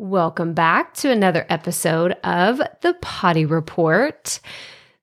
Welcome back to another episode of the Potty Report.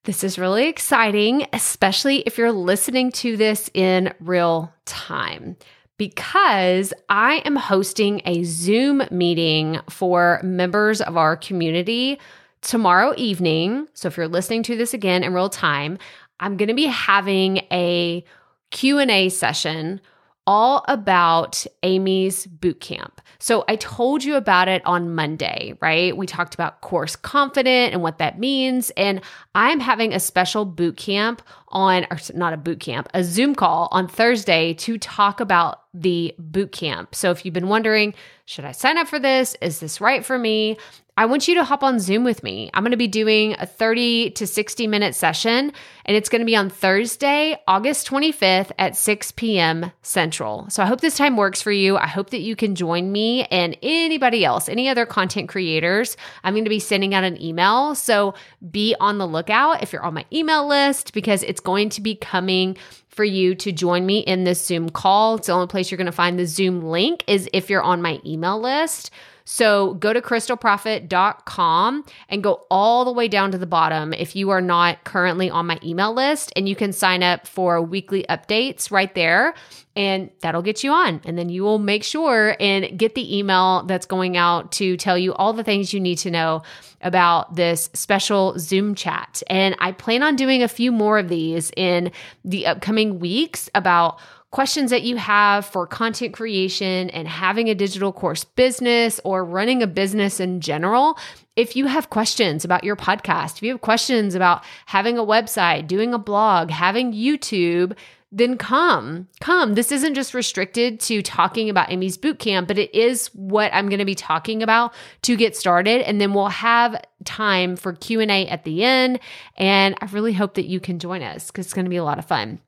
This is really exciting, especially if you're listening to this in real time, because I am hosting a Zoom meeting for members of our community tomorrow evening. So if you're listening to this again in real time, I'm going to be having a Q&A session all about Amy's boot camp. So I told you about it on Monday, right? We talked about course confident and what that means. And I'm having a special boot camp on, or not a boot camp, a Zoom call on Thursday to talk about the boot camp. So if you've been wondering, should I sign up for this? Is this right for me? I want you to hop on Zoom with me. I'm going to be doing a 30 to 60 minute session, and it's going to be on Thursday, August 25th at 6 p.m. Central. So I hope this time works for you. I hope that you can join me and anybody else, any other content creators. I'm going to be sending out an email. So be on the lookout if you're on my email list because it's going to be coming for you to join me in this Zoom call. It's the only place you're going to find the Zoom link is if you're on my email list. So go to crystalprofit.com and go all the way down to the bottom if you are not currently on my email list, and you can sign up for weekly updates right there. And that'll get you on. And then you will make sure and get the email that's going out to tell you all the things you need to know about this special Zoom chat. And I plan on doing a few more of these in the upcoming weeks about questions that you have for content creation and having a digital course business or running a business in general, if you have questions about your podcast, if you have questions about having a website, doing a blog, having YouTube, then come. Come. This isn't just restricted to talking about Amy's bootcamp, but it is what I'm going to be talking about to get started and then we'll have time for Q&A at the end and I really hope that you can join us cuz it's going to be a lot of fun.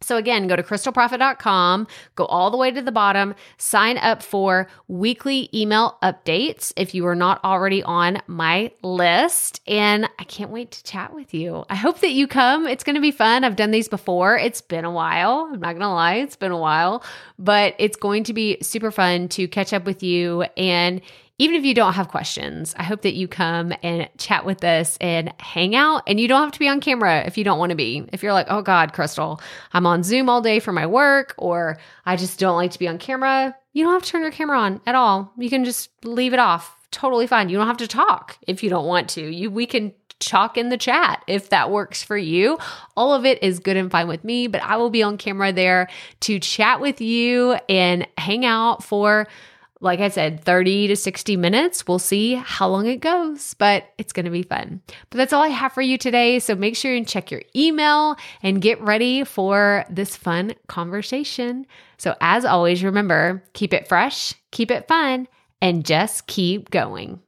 So again, go to crystalprofit.com, go all the way to the bottom, sign up for weekly email updates if you are not already on my list. And I can't wait to chat with you. I hope that you come. It's going to be fun. I've done these before. It's been a while. I'm not going to lie, it's been a while, but it's going to be super fun to catch up with you and even if you don't have questions, I hope that you come and chat with us and hang out. And you don't have to be on camera if you don't want to be. If you're like, oh God, Crystal, I'm on Zoom all day for my work, or I just don't like to be on camera, you don't have to turn your camera on at all. You can just leave it off. Totally fine. You don't have to talk if you don't want to. You we can talk in the chat if that works for you. All of it is good and fine with me, but I will be on camera there to chat with you and hang out for like I said, 30 to 60 minutes. We'll see how long it goes, but it's going to be fun. But that's all I have for you today. So make sure and check your email and get ready for this fun conversation. So, as always, remember keep it fresh, keep it fun, and just keep going.